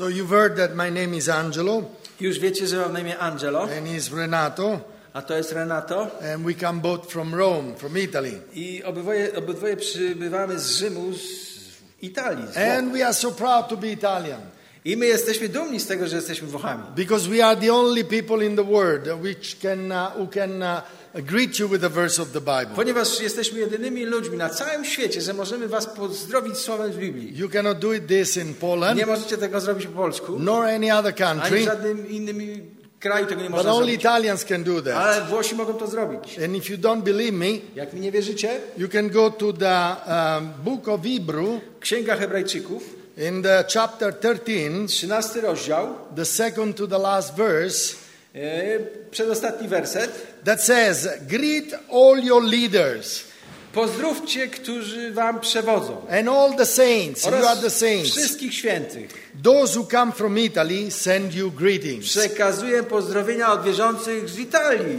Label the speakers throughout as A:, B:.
A: So you've heard that my name is Angelo
B: Już wiecie, że mam na imię Angelo,
A: and he's Renato,
B: a to jest Renato.
A: and we come both from Rome, from Italy.
B: I obydwoje, obydwoje przybywamy z Rzymu, z Italii. Z.
A: And we are so proud to be Italian
B: I my jesteśmy dumni z tego, że jesteśmy Włochami.
A: because we are the only people in the world which can, uh, who can uh, greet you with a verse of the Bible.
B: Ponieważ jesteśmy jedynymi ludźmi na całym świecie, że możemy was pozdrowić słowem z Biblii.
A: You cannot do it this in Poland
B: Nie możecie tego zrobić po polsku,
A: nor any other
B: ani
A: country,
B: żadnym innym kraju tego nie
A: but
B: można
A: only
B: zrobić.
A: Italians can do that.
B: Ale Włosi mogą to zrobić.
A: And if you don't believe me,
B: Jak mi nie wierzycie,
A: you can go to the um, book of Hebrew
B: Księga Hebrajczyków,
A: in the chapter 13,
B: 13 rozdział,
A: the second to the last verse,
B: przedostatni werset.
A: that says, Greet all your leaders
B: Pozdrówcie, którzy wam przewodzą.
A: and all the saints. You are the saints.
B: wszystkich świętych.
A: Those who come from Italy send you greetings.
B: Przekazuję pozdrowienia od wierzących z Italii.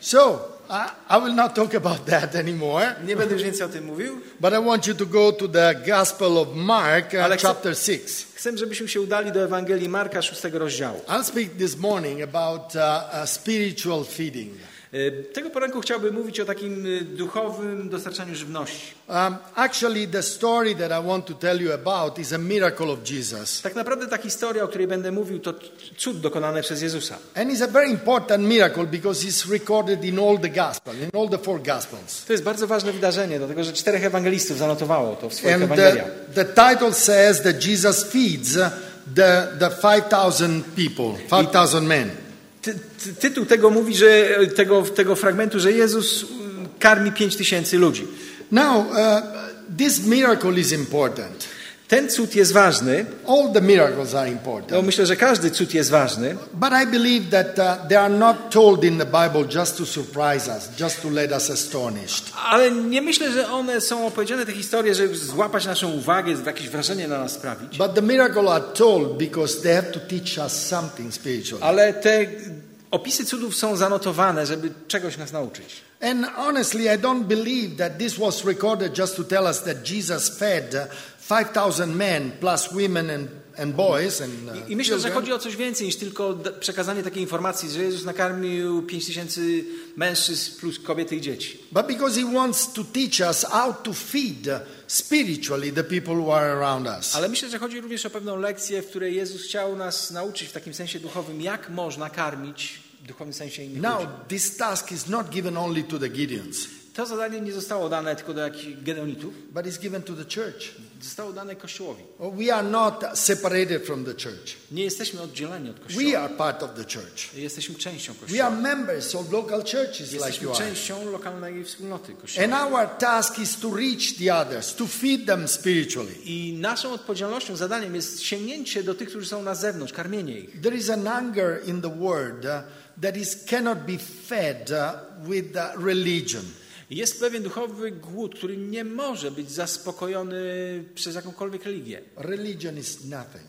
A: So, I, I will not talk about that anymore,
B: Nie będę już więcej o tym mówił,
A: but I want you to go to the Gospel of Mark, uh,
B: Ale
A: chapter 6.
B: chcę, żebyśmy się udali do Ewangelii Marka 6 rozdziału.
A: I'll speak this morning about uh, spiritual feeding.
B: E, Tego poranku chciałbym mówić o takim e, duchowym dostarczaniu żywności.
A: Um, actually, the story that I want to tell you about is a miracle of Jesus.
B: Tak naprawdę ta historia, o której będę mówił, to cud dokonany przez Jezusa.
A: And it's a very important miracle because it's recorded in all the Gospels, in all the four Gospels.
B: To jest bardzo ważne wydarzenie, dlatego że czterech ewangelistów zanotowało to w swoich
A: And the, the title says that Jesus feeds the, the 5,000 people, 5,000 men.
B: Ty, ty, tytuł tego mówi, że tego, tego fragmentu, że Jezus mm, karmi pięć tysięcy ludzi.
A: Now, uh, this miracle is important.
B: Ten cud jest ważny,
A: All the miracles are
B: no
A: important.
B: myślę, że każdy cud jest ważny,
A: But I believe that uh, they are not told in the Bible just to surprise us, just to let us astonished.
B: ale nie myślę, że one są opowiedziane, te historie, żeby złapać naszą uwagę, jakieś wrażenie na nas sprawić.
A: But the miracle are told because they have to teach us something spiritual.
B: Ale te opisy cudów są zanotowane, żeby czegoś nas nauczyć.
A: And honestly, I don't believe that this was recorded just to tell us that Jesus fed 5,000 men plus women and, and boys and uh,
B: I myślę, że chodzi o coś więcej niż tylko przekazanie takiej informacji, że Jezus nakarmił pięć tysięcy mężczyzn plus kobiety i dzieci.
A: But because he wants to teach us how to feed spiritually the people who are around us.
B: Ale myślę, że chodzi również o pewną lekcję, w której Jezus chciał nas nauczyć w takim sensie duchowym, jak można karmić w duchowym sensie innych
A: Now,
B: ludzi.
A: this task is not given only to the Gideons,
B: To zadanie nie zostało dane tylko do jakichś gedeonitów,
A: but it's given to the church.
B: zostało dane Kościołowi.
A: We are not separated from the church.
B: Nie jesteśmy oddzieleni od
A: We are part of the church.
B: Jesteśmy częścią
A: We are members of local churches like you are.
B: częścią lokalnej wspólnoty Kościoła.
A: And our task is to reach the others, to feed them spiritually.
B: I naszą odpowiedzialnością, zadaniem jest sięgnięcie do tych, którzy są na zewnątrz, karmienie ich.
A: There is an hunger in the world uh, that is cannot be fed uh, with uh, religion.
B: Jest pewien duchowy głód, który nie może być zaspokojony przez jakąkolwiek religię.
A: Religion is nothing.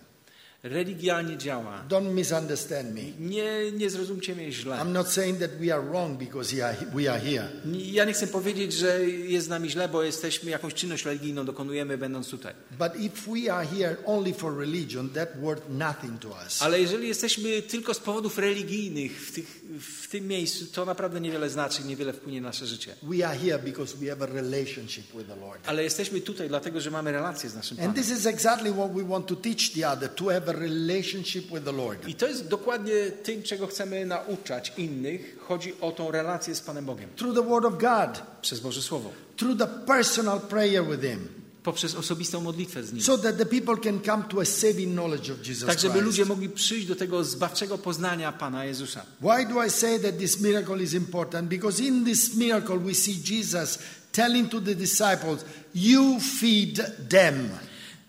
B: Religia nie działa.
A: Don't misunderstand me.
B: Nie, nie zrozumcie mnie źle.
A: I'm not saying that we are wrong because we are- here.
B: Ja nie chcę powiedzieć, że jest z nami źle, bo jesteśmy jakąś czynność religijną dokonujemy będąc tutaj.
A: But if we are here only for religion, that worth nothing to us.
B: Ale jeżeli jesteśmy tylko z powodów religijnych w, tych, w tym miejscu, to naprawdę niewiele znaczy, niewiele wpłynie na nasze życie.
A: We are here because we have a relationship with the Lord.
B: Ale jesteśmy tutaj dlatego, że mamy relację z naszym
A: And
B: Panem.
A: this is exactly what we want to teach the other to have a relationship with the Lord.
B: I to jest dokładnie tym, czego chcemy nauczać innych. Chodzi o tą relację z Panem Bogiem.
A: Through the Word of God,
B: Przez Boże Słowo.
A: through the personal prayer with Him,
B: Poprzez osobistą modlitwę z Nim.
A: so that the people can come to a saving knowledge of Jesus
B: Tak, żeby
A: Christ.
B: ludzie mogli przyjść do tego zbawczego poznania Pana Jezusa.
A: Why do I say that this miracle is important? Because in this miracle we see Jesus telling to the disciples, You feed them.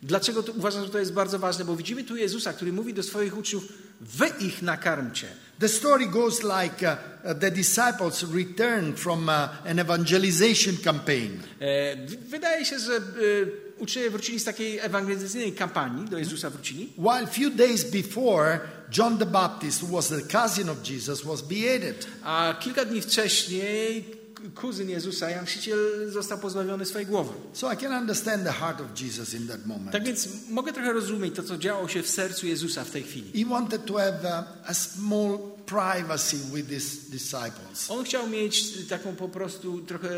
B: Dlaczego to, uważam, że to jest bardzo ważne? Bo widzimy tu Jezusa, który mówi do swoich uczniów, wy ich nakarmcie.
A: The story goes like uh, the disciples returned from uh, an evangelization campaign.
B: E, wydaje się, że e, uczniowie wrócili z takiej ewangelizacyjnej kampanii, do Jezusa wrócili.
A: While few days before, John the Baptist, who was the cousin of Jesus, was beheaded.
B: A kilka dni wcześniej kuzyn Jezusa, Jan Chrzciciel, został pozbawiony swojej głowy.
A: So I can understand the heart of Jesus in that moment.
B: Tak więc mogę trochę rozumieć to, co działo się w sercu Jezusa w tej chwili.
A: He wanted to have a, a small privacy with his disciples.
B: On chciał mieć taką po prostu trochę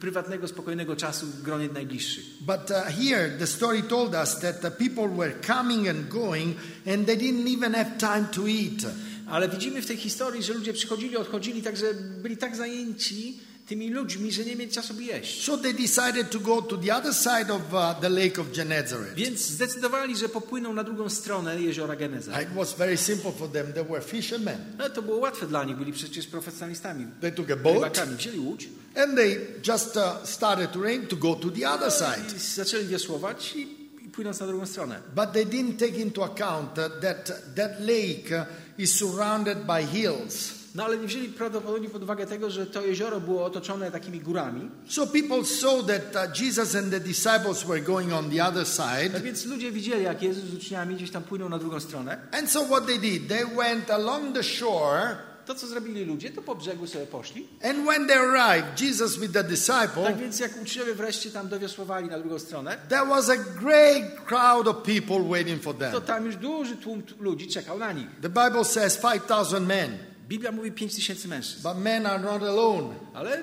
B: prywatnego, spokojnego czasu w gronie najbliższych.
A: But uh, here, the story told us that the people were coming and going, and they didn't even have time to eat.
B: Ale widzimy w tej historii, że ludzie przychodzili, odchodzili, także byli tak zajęci tymi ludźmi, że nie mieli czasu jeść.
A: So they decided to go to the other side of uh, the lake of Gennesaret.
B: Więc zdecydowali, że popłyną na drugą stronę jeziora Geneza.
A: It was very simple for them. They were fishermen.
B: No, to było łatwe dla nich, byli przecież profesjonalistami.
A: They took a boat
B: Rybakami. Wzięli łódź
A: and they just uh, started to rain to go to the other
B: i
A: side.
B: zaczęli wiosłować i, i płynąc na drugą stronę.
A: But they didn't take into account uh, that that lake uh, is surrounded by hills.
B: No ale nie wzięli prawdopodobnie pod uwagę tego, że to jezioro było otoczone takimi górami.
A: So people saw that uh, Jesus and the disciples were going on the other
B: Tak
A: side.
B: więc ludzie widzieli, jak Jezus z uczniami gdzieś tam płynął na drugą stronę.
A: And so what they did, they went along the shore.
B: To, co zrobili ludzie, to po brzegu sobie poszli.
A: And when they arrived, Jesus with the disciple,
B: Tak więc jak uczniowie wreszcie tam dowiosłowali na drugą stronę,
A: there was a great crowd of people waiting for
B: to
A: them.
B: tam już duży tłum ludzi czekał na nich.
A: The Bible says 5,000 men,
B: Biblia mówi 5 tysięcy mężczyzn,
A: but men are not alone.
B: ale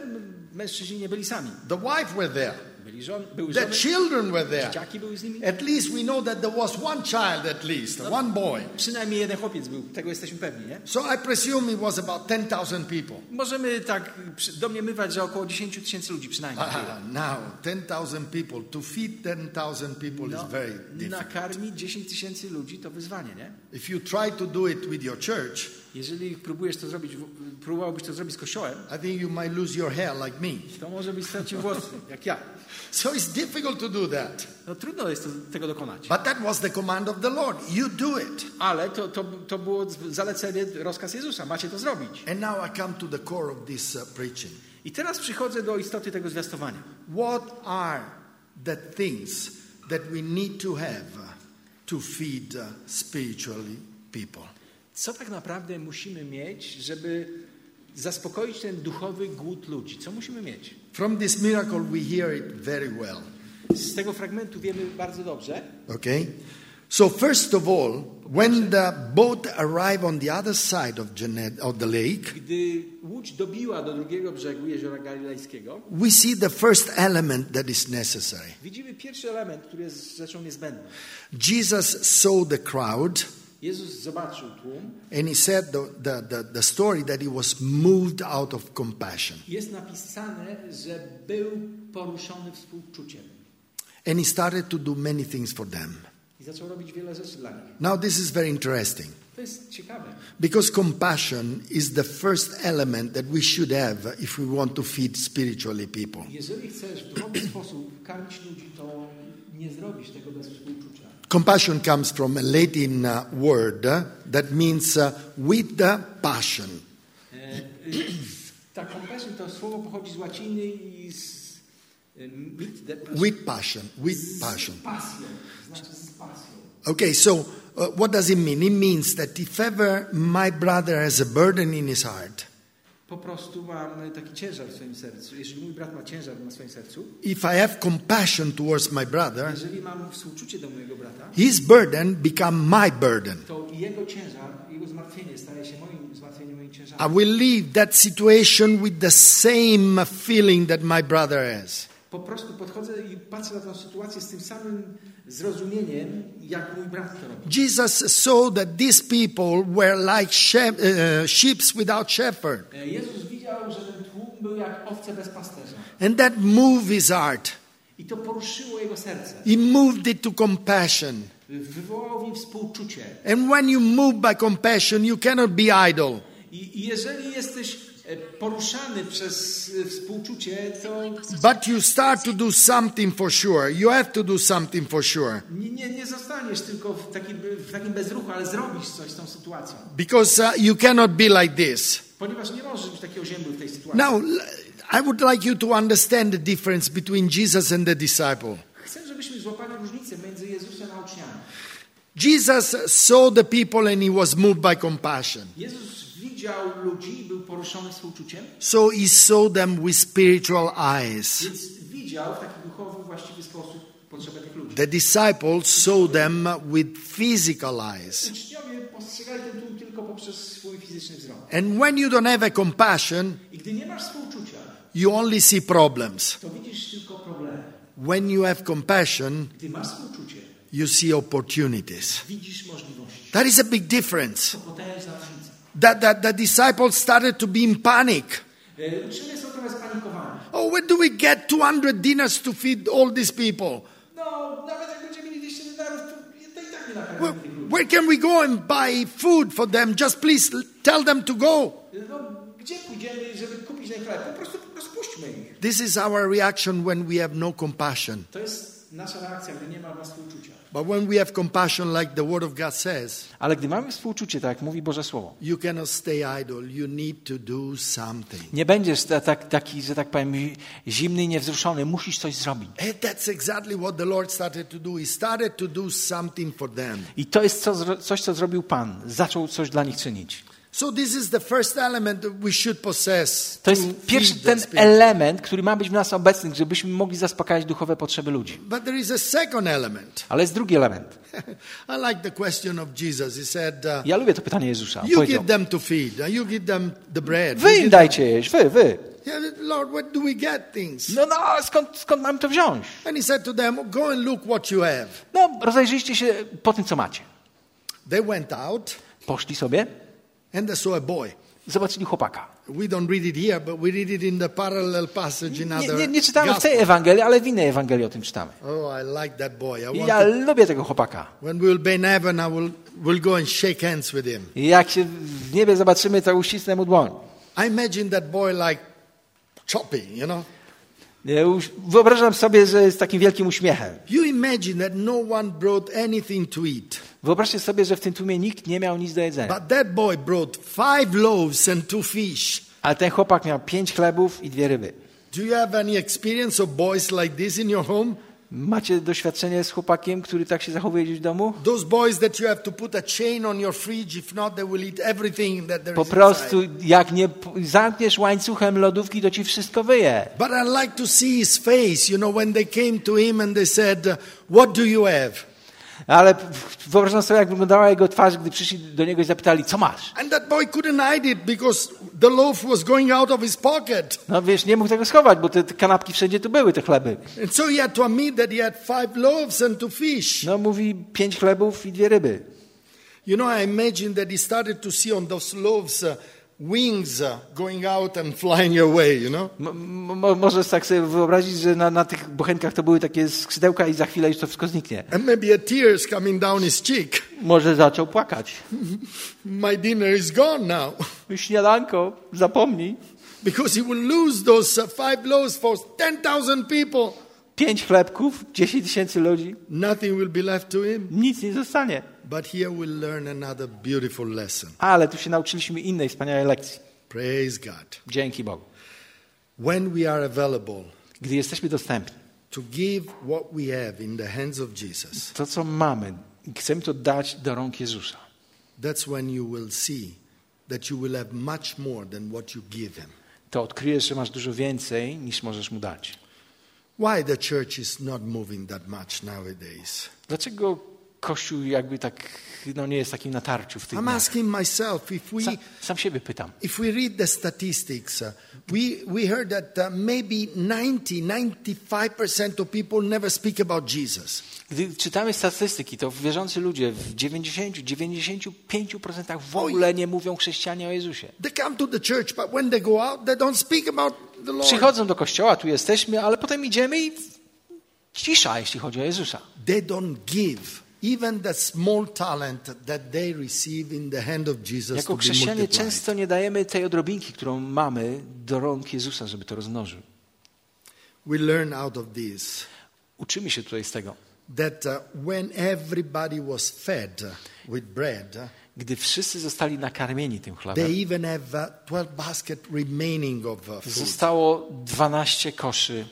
B: mężczyźni nie byli sami.
A: The wife were there.
B: Byli żon, były
A: The
B: żony,
A: children were there.
B: dzieciaki były z nimi.
A: At least we know that there was one child at least, one boy.
B: Przynajmniej jeden chłopiec był, tego jesteśmy pewni, nie?
A: So I presume it was about 10,000 people.
B: Możemy tak domniemywać, że około 10 tysięcy ludzi przynajmniej. było.
A: Ah, now, 10,000 people. To feed 10,000 people
B: No,
A: is very difficult.
B: nakarmić 10 tysięcy ludzi to wyzwanie, nie?
A: If you try to do it with your church,
B: Jeżeli próbujesz to zrobić, próbowałbyś to zrobić z kościołem,
A: I think you might lose your hair like me.
B: to może byś stracił włosy, jak ja.
A: So it's difficult to do that.
B: No trudno jest to, tego dokonać.
A: But that was the command of the Lord. You do it.
B: Ale to, to, to było zalecenie, rozkaz Jezusa. Macie to zrobić.
A: And now I come to the core of this uh, preaching.
B: I teraz przychodzę do istoty tego zwiastowania.
A: What are the things that we need to have to feed uh, spiritually people?
B: Co tak naprawdę musimy mieć, żeby zaspokoić ten duchowy głód ludzi? Co musimy mieć?
A: From this miracle, we hear it very well.
B: Z tego fragmentu wiemy bardzo dobrze.
A: Okay? So, first of all, when the boat arrived on the other side of, Janet, of the lake,
B: Gdy łódź dobiła do drugiego brzegu jeziora Galilejskiego,
A: we see the first element that is necessary.
B: widzimy pierwszy element, który jest rzeczą niezbędną.
A: Jesus saw the crowd. And he said the, the, the, the story that he was moved out of compassion.
B: Jest napisane, że był poruszony współczuciem.
A: And he started to do many things for them.
B: I zaczął robić wiele rzeczy dla nich.
A: Now, this is very interesting
B: To jest ciekawe.
A: because compassion is the first element that we should have if we want to feed spiritually people.
B: Jeżeli chcesz w sposób karmić ludzi, to nie zrobisz tego bez współczucia.
A: Compassion comes from a Latin uh, word uh, that means uh, with the passion.
B: Y, Ta compassion to słowo pochodzi z łaciny i z y, mit, de,
A: With passion. With passion.
B: z pasją.
A: Okay, so uh, what does it mean? It means that if ever my brother has a burden in his heart,
B: Po prostu mam taki ciężar w swoim sercu. Jeżeli mój brat ma ciężar na swoim sercu,
A: if I have compassion towards my brother,
B: jeżeli mam współczucie do mojego brata,
A: his burden become my burden.
B: to jego ciężar, jego zmartwienie staje się moim zmartwieniem, moim ciężarem.
A: I will leave that situation with the same feeling that my brother has.
B: Po prostu podchodzę i patrzę na tę sytuację z tym samym zrozumieniem, jak mój brat to robi.
A: Jesus saw that these people were like shep- uh, sheep without shepherd,
B: E, Jezus widział, że ten tłum był jak owce bez pasterza.
A: and that moved his heart.
B: I to poruszyło jego serce.
A: He moved it to compassion.
B: Wywołało w nim współczucie.
A: And when you move by compassion, you cannot be idle.
B: I, I jeżeli jesteś e, poruszany przez współczucie, to
A: But you start to do something for sure. You have to do something for sure.
B: nie, nie, nie zostaniesz tylko w takim, w takim bezruchu, ale zrobisz coś z tą sytuacją.
A: Because uh, you cannot be like this.
B: Ponieważ nie możesz być takiego ziębu w tej sytuacji.
A: Now, I would like you to understand the difference between Jesus and the disciple.
B: Chcę, żebyśmy złapali różnicę między Jezusem a uczniami.
A: Jesus saw the people and he was moved by compassion.
B: Jezus widział widział ludzi i był poruszony współczuciem,
A: So he saw them with spiritual eyes.
B: więc widział w taki duchowy, właściwy sposób potrzebę tych ludzi.
A: The disciples saw them with physical eyes.
B: Uczniowie postrzegali ten tłum tylko poprzez swój fizyczny wzrok.
A: And when you don't have a compassion,
B: I gdy nie masz współczucia,
A: you only see problems.
B: to widzisz tylko problemy.
A: When you have compassion,
B: Gdy masz współczucie,
A: you see opportunities.
B: widzisz możliwości.
A: That is a big difference.
B: To potężna różnica.
A: That, that the disciples started to be in panic.
B: Eh, e, Uczniowie są trochę spanikowani.
A: Oh, where do we get 200 dinars to feed all these people?
B: No, nawet jak będziemy mieli 200 denarów, to, to i tak nie
A: Where,
B: nakarmimy tych ludzi.
A: where can we go and buy food for them? Just please tell them to go.
B: No, gdzie pójdziemy, żeby kupić ten chleb? Po prostu rozpuśćmy ich.
A: This is our reaction when we have no compassion.
B: To jest nasza reakcja, gdy nie ma współczucia.
A: But when we have compassion, like the Word of God says,
B: Ale gdy mamy współczucie, tak jak mówi Boże Słowo,
A: you cannot stay idle. You need to do something.
B: nie będziesz ta, tak, taki, że tak powiem, zimny i niewzruszony, musisz coś zrobić.
A: And that's exactly what the Lord started to do. He started to do something for them.
B: I to jest co, zro- coś, co zrobił Pan. Zaczął coś dla nich czynić.
A: So this is the first element that we should possess.
B: To jest pierwszy ten element, który ma być w nas obecny, żebyśmy mogli zaspokajać duchowe potrzeby ludzi.
A: But there is a second element.
B: Ale jest drugi element.
A: I like the question of Jesus. He said,
B: Ja lubię to pytanie Jezusa.
A: You
B: powiedział,
A: give them to feed. uh, You give them the bread.
B: wy im dajcie jeść, wy, wy.
A: Lord, where do we get things?
B: No, no, skąd, skąd mam to wziąć?
A: And he said to them, Go and look what you have.
B: No, rozejrzyjcie się po tym, co macie.
A: They went out
B: Poszli sobie,
A: and they saw a boy.
B: zobaczyli chłopaka.
A: We don't read it here, but we read it in the parallel passage in
B: Nie,
A: other
B: nie, nie czytamy w tej. Ewangelii, ale w innej Ewangelii o tym czytamy.
A: Oh, I like that boy. I want
B: ja
A: to,
B: lubię tego chłopaka.
A: when we will be in heaven, I will will go and shake hands with him.
B: Jak się w niebie zobaczymy, to uścisnę mu dłoń.
A: I imagine that boy like chopping, you know.
B: Wyobrażam sobie, że jest takim wielkim uśmiechem.
A: You imagine that no one brought anything to eat,
B: Wyobraźcie sobie, że w tym tłumie nikt nie miał nic do jedzenia.
A: but that boy brought five loaves and two fish.
B: Ale ten chłopak miał pięć chlebów i dwie ryby.
A: Do you have any experience of boys like this in your home?
B: Macie doświadczenie z chłopakiem, który tak się zachowuje gdzieś w domu?
A: Those boys that you have to put a chain on your fridge, if not, they will eat everything that there
B: Po prostu, jak nie zamkniesz łańcuchem lodówki, to ci wszystko wyje.
A: But I like to see his face, you know, when they came to him and they said, What do you have?
B: Ale wyobrażam sobie, jak wyglądała jego twarz, gdy przyszli do niego i zapytali, co masz?
A: And that boy couldn't hide it because the loaf was going out of his pocket.
B: No wiesz, nie mógł tego schować, bo te, te kanapki wszędzie tu były, te chleby.
A: And so he had to admit that he had five loaves and two fish.
B: No mówi, pięć chlebów i dwie ryby.
A: You know, I imagine that he started to see on those loaves uh, wings going out and flying away, you know?
B: M- m- możesz tak sobie wyobrazić, że na, na tych bochenkach to były takie skrzydełka i za chwilę już to wszystko zniknie.
A: And maybe a tears coming down his cheek.
B: Może zaczął płakać.
A: My dinner is gone now.
B: Śniadanko, zapomnij.
A: Because he will lose those uh, five loaves for 10,000 people.
B: Pięć chlebków, dziesięć tysięcy ludzi,
A: Nothing will be left to him.
B: nic nie zostanie.
A: But here we'll learn another beautiful lesson.
B: Ale tu się nauczyliśmy innej wspaniałej lekcji.
A: Praise God.
B: Dzięki Bogu.
A: When we are available
B: Gdy jesteśmy dostępni,
A: to give what we have in the hands of Jesus,
B: to co mamy, chcemy to dać do rąk Jezusa,
A: that's when you will see that you will have much more than what you give him.
B: to odkryjesz, że masz dużo więcej niż możesz mu dać.
A: Why the church is not moving that much nowadays?
B: Dlaczego Kościół jakby tak no, nie jest takim natarciu w tych
A: I'm asking myself if we
B: Sam, sam siebie pytam.
A: if we read the statistics, uh, we, we heard that uh, maybe 90, 95% of people never speak about Jesus.
B: Gdy czytamy statystyki, to wierzący ludzie w 90-95% w ogóle nie mówią chrześcijanie o Jezusie.
A: They come to the church, but when they go out, they don't speak about the Lord.
B: Przychodzą do kościoła, tu jesteśmy, ale potem idziemy i cisza, jeśli chodzi o Jezusa.
A: They don't give even the small talent that they receive in the hand of Jesus
B: Jako chrześcijanie często nie dajemy tej odrobinki, którą mamy, do rąk Jezusa, żeby to rozmnożył.
A: We learn out of this
B: Uczymy się tutaj z tego.
A: that uh, when everybody was fed with bread,
B: Gdy wszyscy zostali nakarmieni tym
A: they
B: chlebem,
A: even have uh, 12 basket remaining of uh, food.
B: zostało 12 koszy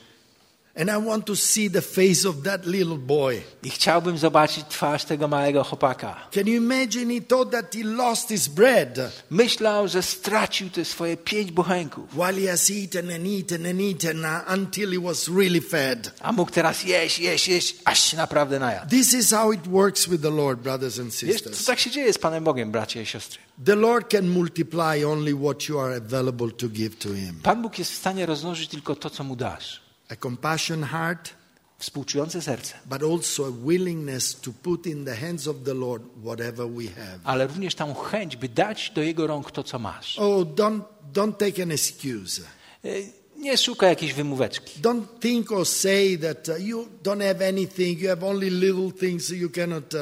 A: I want to see the face of that little boy.
B: I chciałbym zobaczyć twarz tego małego chłopaka.
A: Can you imagine? He thought that he lost his bread
B: Myślał, że stracił te swoje pięć bochenków,
A: while he has eaten and eaten and eaten uh, until he was really fed.
B: a mógł teraz jeść, jeść, jeść, aż się naprawdę najadł.
A: This is how it works with the Lord, brothers and
B: Wiesz, to
A: sisters.
B: tak się dzieje z Panem Bogiem, bracia i siostry.
A: The Lord can multiply only what you are available to give to Him.
B: Pan Bóg jest w stanie rozmnożyć tylko to, co mu dasz.
A: A compassion heart,
B: Współczujące serce,
A: but also a willingness to put in the hands of the Lord whatever we have.
B: ale również tą chęć, by dać do Jego rąk to, co masz.
A: Oh, don't, don't take an excuse.
B: Y, Nie szukaj jakiejś wymóweczki.
A: Don't think or say that uh, you don't have anything, you have only little things, you cannot, uh,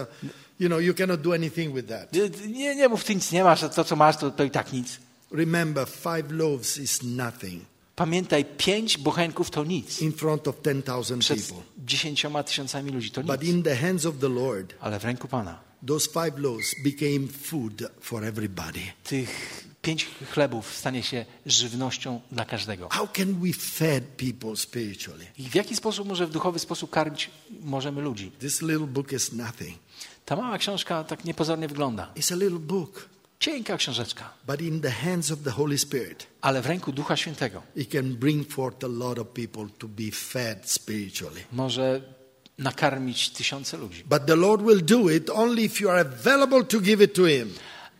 A: you know, you cannot do anything with that.
B: Y, Nie, nie mów, ty nic nie masz, to, co masz, to, to i tak nic.
A: Remember, five loaves is nothing
B: Pamiętaj, pięć bochenków to nic.
A: in front of 10,000
B: Przed
A: people.
B: dziesięcioma tysiącami ludzi to
A: But
B: nic.
A: in the hands of the Lord,
B: Ale w ręku Pana
A: those five loaves became food for everybody.
B: tych pięć chlebów stanie się żywnością dla każdego.
A: How can we feed people spiritually?
B: I w jaki sposób może w duchowy sposób karmić możemy ludzi?
A: This little book is nothing.
B: Ta mała książka tak niepozornie wygląda.
A: It's a little book,
B: Cienka książeczka,
A: but in the hands of the Holy Spirit,
B: ale w ręku Ducha Świętego
A: it can bring forth a lot of people to be fed spiritually.
B: może nakarmić tysiące ludzi.
A: But the Lord will do it only if you are available to give it to Him.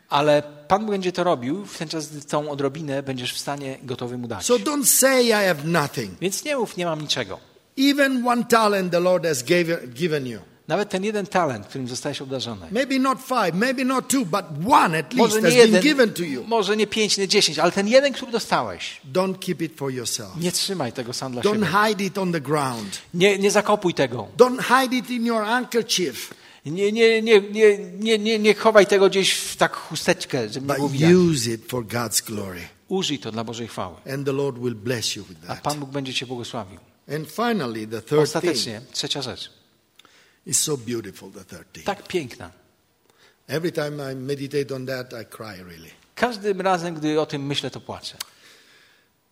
B: Ale Pan będzie to robił w ten czas, gdy tą odrobinę będziesz w stanie gotowy mu dać.
A: So don't say, I have nothing.
B: Więc nie mów, nie mam niczego.
A: Even one talent the Lord has gave, given you.
B: Nawet ten jeden talent, którym zostałeś obdarzony.
A: Maybe not five, maybe not two, but one at least has
B: nie
A: been
B: jeden,
A: given to you.
B: może nie pięć, nie dziesięć, ale ten jeden, który dostałeś,
A: Don't keep it for yourself.
B: nie trzymaj tego sam dla
A: Don't
B: siebie.
A: hide it on the ground.
B: Nie, nie zakopuj tego.
A: Don't hide it in your handkerchief,
B: Nie, nie, nie, nie, nie, nie, nie chowaj tego gdzieś w tak chusteczkę, żeby nie
A: but
B: było widać.
A: use it for God's glory.
B: Użyj to dla Bożej chwały.
A: And the Lord will bless you with
B: A
A: that.
B: Pan Bóg będzie Cię błogosławił.
A: And finally, the third thing
B: Ostatecznie, trzecia rzecz.
A: Is so beautiful, the third thing.
B: Tak piękna.
A: Every time I meditate on that, I cry really.
B: Każdym razem, gdy o tym myślę, to płaczę.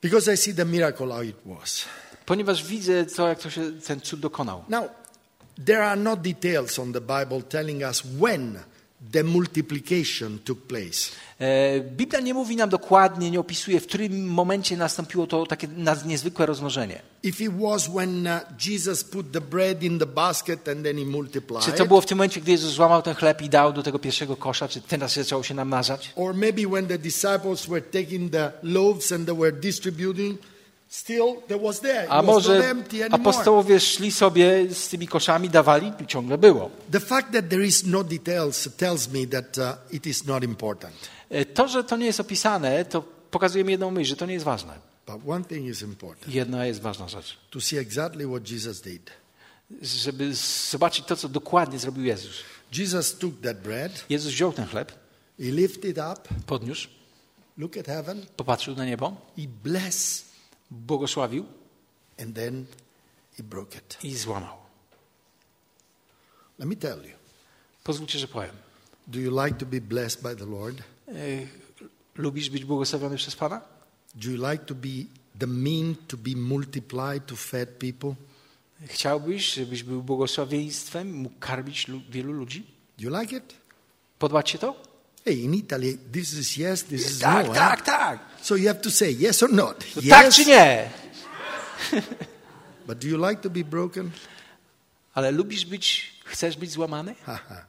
A: Because I see the miracle how it was.
B: Ponieważ widzę to, jak to się ten cud dokonał.
A: Now, there are no details on the Bible telling us when the multiplication took place.
B: E, Biblia nie mówi nam dokładnie, nie opisuje, w którym momencie nastąpiło to takie niezwykłe rozmnożenie. Czy to było w tym momencie, gdy Jezus złamał ten chleb i dał do tego pierwszego kosza, czy teraz zaczęło się namnażać?
A: or maybe when the disciples were taking the loaves and they were distributing,
B: A może apostołowie szli sobie z tymi koszami, dawali, i ciągle było.
A: The fact that there is no details tells me that uh, it is not important.
B: E, To, że to nie jest opisane, to pokazuje mi jedną myśl, że to nie jest ważne.
A: But one thing is important
B: Jedna jest ważna rzecz.
A: to see exactly what Jesus did.
B: Żeby zobaczyć to, co dokładnie zrobił Jezus.
A: Jesus took that bread,
B: Jezus wziął ten chleb,
A: he lifted up,
B: podniósł,
A: look at heaven,
B: popatrzył na niebo,
A: he blessed,
B: błogosławił
A: and then he broke it.
B: i złamał.
A: Let me tell you,
B: Pozwólcie, że powiem.
A: do you like to be blessed by the Lord?
B: E, Lubisz być błogosławiony przez Pana?
A: Do you like to be the mean to be multiplied to fed people?
B: Chciałbyś, żebyś był błogosławieństwem, mógł karmić lu- wielu ludzi?
A: Do you like it?
B: Podoba ci to?
A: Hey, in Italy, this is yes, this is
B: Tak,
A: no.
B: tak,
A: eh?
B: tak.
A: So you have to say yes or not.
B: To
A: yes,
B: Tak czy nie?
A: but do you like to be broken?
B: Ale lubisz być, chcesz być złamany?
A: Haha.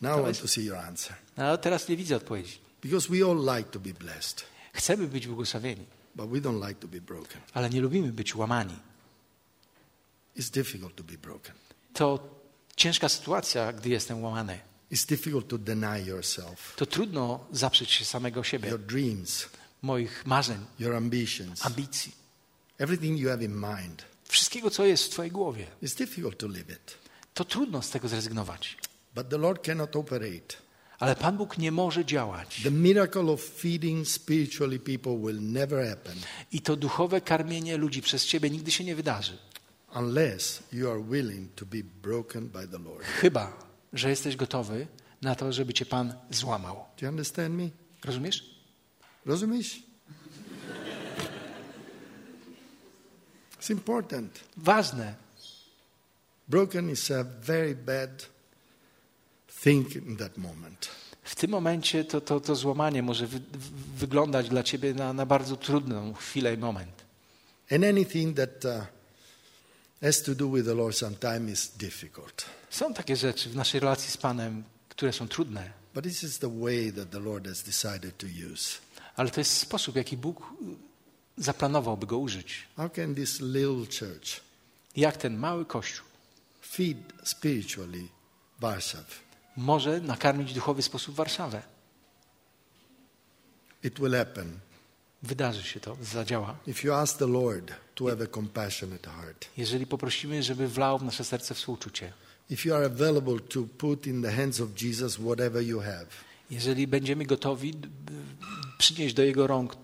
A: Now I want to see your answer.
B: No, teraz nie widzę odpowiedzi.
A: Because we all like to be blessed,
B: Chcemy być błogosławieni,
A: but we don't like to be broken.
B: ale nie lubimy być łamani.
A: It's difficult to be broken.
B: To ciężka sytuacja, gdy jestem łamany.
A: It's difficult to deny yourself,
B: To trudno zaprzeć się samego siebie,
A: your dreams,
B: moich marzeń,
A: your ambitions,
B: ambicji,
A: everything you have in mind.
B: wszystkiego, co jest w Twojej głowie.
A: It's difficult to live it.
B: To trudno z tego zrezygnować.
A: But the Lord cannot operate.
B: Ale Pan Bóg nie może działać.
A: The miracle of feeding spiritually people will never happen
B: I to duchowe karmienie ludzi przez Ciebie nigdy się nie wydarzy.
A: unless you are willing to be broken by the Lord.
B: Chyba, że jesteś gotowy na to, żeby Cię Pan złamał. Rozumiesz?
A: Rozumiesz? It's important.
B: ważne.
A: Broken is a very bad thing in that moment.
B: W tym momencie to, to, to złamanie może wy, wyglądać dla ciebie na, na bardzo trudną chwilę i moment.
A: And anything that uh, has to do with the Lord sometimes is difficult.
B: Są takie rzeczy w naszej relacji z Panem, które są trudne,
A: But this is the way that the Lord has decided to use.
B: ale to jest sposób, jaki Bóg y, zaplanował, by go użyć.
A: How can this little church
B: Jak ten mały kościół
A: feed spiritually Warsaw?
B: może nakarmić duchowy sposób Warszawę?
A: It will happen
B: Wydarzy się to, zadziała.
A: if you ask the Lord to have a compassionate heart.
B: Jeżeli poprosimy, żeby wlał w nasze serce współczucie.
A: If you are available to put in the hands of Jesus whatever you have.
B: Jeżeli będziemy gotowi przynieść do Jego rąk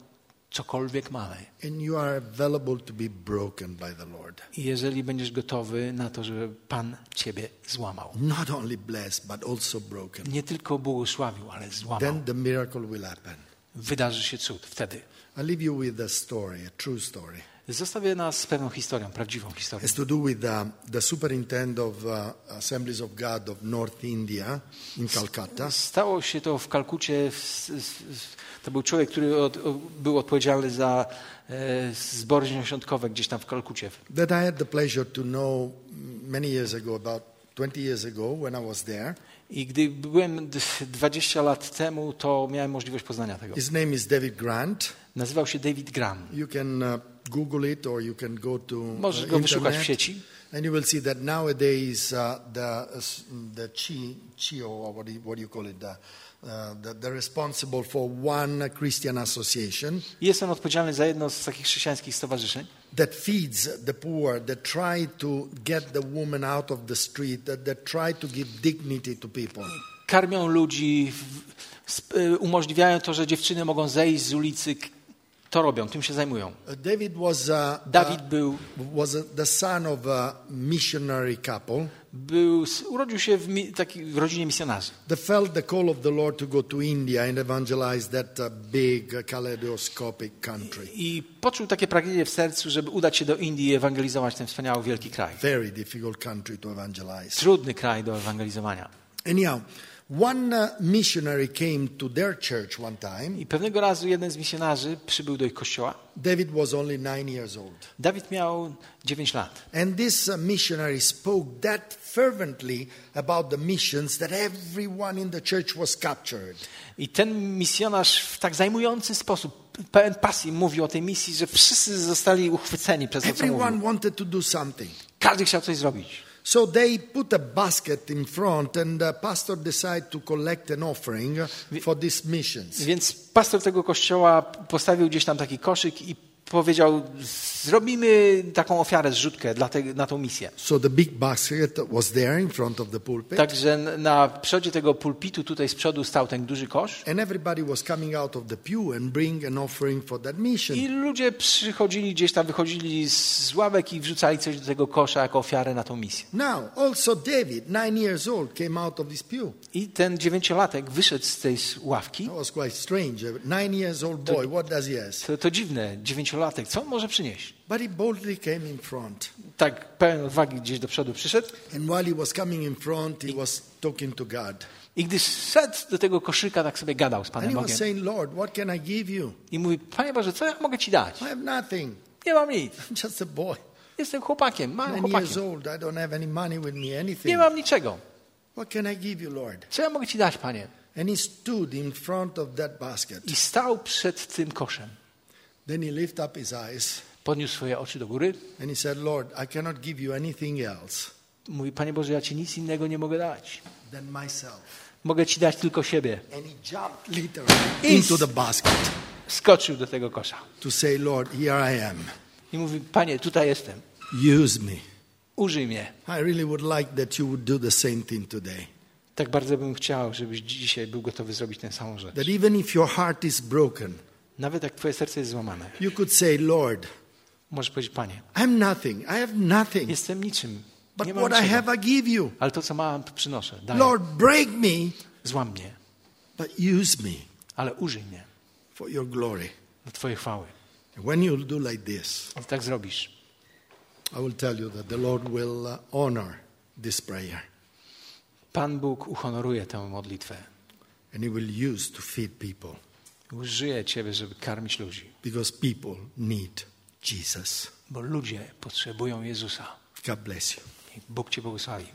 B: cokolwiek mamy.
A: And you are available to be broken by the Lord.
B: I jeżeli będziesz gotowy na to, żeby Pan Ciebie złamał.
A: Not only blessed, but also broken.
B: Nie tylko błogosławił, ale złamał.
A: Then the miracle will happen.
B: Wydarzy się cud wtedy.
A: I leave you with a story, a true story.
B: Zostawię nas z pewną historią, prawdziwą historią.
A: Has to do with uh, the superintendent of uh, Assemblies of God of North India in Calcutta.
B: Stało się to w Kalkucie. w- To był człowiek, który od, był odpowiedzialny za e, zbory świątkowe gdzieś tam w Kalkucie.
A: That I had the pleasure to know many years ago, about 20 years ago, when I was there.
B: I gdy byłem d- 20 lat temu, to miałem możliwość poznania tego.
A: His name is David Grant.
B: Nazywał się David Graham.
A: You can uh, Google it or you can go to uh,
B: Możesz go wyszukać w sieci.
A: And you will see that nowadays uh, the the chi chio or what do you, what do you call it the, uh, the the responsible for one Christian association
B: Jestem odpowiedzialny za jedno z takich chrześcijańskich stowarzyszeń,
A: that feeds the poor, that try to get the woman out of the street, that, that try to give dignity to people.
B: karmią ludzi, y, umożliwiają to, że dziewczyny mogą zejść z ulicy. To robią, tym się zajmują.
A: David was uh,
B: Dawid był,
A: was the son of a missionary couple
B: był, urodził się w, mi, taki, w rodzinie misjonarzy.
A: that felt the call of the Lord to go to India and evangelize that uh, big kaleidoscopic country.
B: I poczuł takie pragnienie w sercu, żeby udać się do Indii i ewangelizować ten wspaniały, wielki kraj.
A: Very difficult country to evangelize.
B: Trudny kraj do ewangelizowania.
A: Anyhow, one missionary came to their church one time.
B: I pewnego razu jeden z misjonarzy przybył do ich kościoła.
A: David was only nine years old.
B: Dawid miał 9 lat.
A: And this uh, missionary spoke that fervently about the missions that everyone in the church was captured.
B: I ten misjonarz w tak zajmujący sposób, pełen pasji mówił o tej misji, że wszyscy zostali uchwyceni przez to, co
A: Everyone
B: mówił.
A: wanted to do something.
B: Każdy chciał coś zrobić.
A: So they put a basket in front, and the pastor decided to collect an offering for these missions.
B: Więc pastor tego kościoła postawił gdzieś tam taki koszyk i powiedział, zrobimy taką ofiarę, zrzutkę dla te, na tą misję.
A: So the big basket was there in front of the pulpit,
B: Także na przodzie tego pulpitu tutaj z przodu stał ten duży kosz
A: and everybody was coming out of the pew and bring an offering for that mission.
B: i ludzie przychodzili gdzieś tam, wychodzili z ławek i wrzucali coś do tego kosza jako ofiarę na tą misję.
A: Now, also David, nine years old, came out of this pew.
B: I ten dziewięciolatek wyszedł z tej ławki.
A: That was quite strange. A nine years old boy, what does he has?
B: To, to dziwne, dziewięciolatek, co on może przynieść?
A: But he boldly came in front.
B: Tak pełen odwagi gdzieś do przodu przyszedł
A: And while he was coming in front, he was talking to God.
B: i gdy szedł do tego koszyka, tak sobie gadał z Panem Bogiem.
A: saying, Lord, what can I give you?
B: I mówi, Panie Boże, co ja mogę Ci dać?
A: I have nothing.
B: Nie mam nic.
A: I'm just a boy.
B: Jestem chłopakiem, małym
A: years
B: chłopakiem.
A: old. I don't have any money with me,
B: Nie mam niczego.
A: What can I give you, Lord?
B: Co ja mogę Ci dać, Panie?
A: And he stood in front of that basket.
B: I stał przed tym koszem.
A: Then he lifted up his eyes
B: Podniósł swoje oczy do góry.
A: and he said, Lord, I cannot give you anything else
B: Mówi, Panie Boże, ja Ci nic innego nie mogę dać.
A: than myself.
B: Mogę Ci dać tylko siebie.
A: And he jumped literally into the basket
B: Skoczył do tego kosza.
A: to say, Lord, here I am.
B: I mówi, Panie, tutaj jestem.
A: Use me.
B: Użyj mnie.
A: I really would like that you would do the same thing today.
B: Tak bardzo bym chciał, żebyś dzisiaj był gotowy zrobić tę samą rzecz.
A: That even if your heart is broken,
B: Nawet jak Twoje serce jest złamane,
A: you could say, Lord,
B: możesz powiedzieć, Panie,
A: I'm nothing. I have nothing.
B: jestem niczym.
A: But what I have, I give you.
B: Ale to, co mam, to przynoszę. Daję.
A: Lord, break me,
B: Złam mnie,
A: but use me
B: ale użyj mnie
A: for your glory.
B: do Twojej chwały.
A: When you do like this,
B: I tak zrobisz.
A: I will tell you that the Lord will uh, honor this prayer
B: Pan Bóg uhonoruje tę modlitwę.
A: and He will use to feed people
B: Użyje Ciebie, żeby karmić ludzi.
A: because people need Jesus.
B: Bo ludzie potrzebują Jezusa.
A: God bless you.
B: Bóg Cię błogosławi.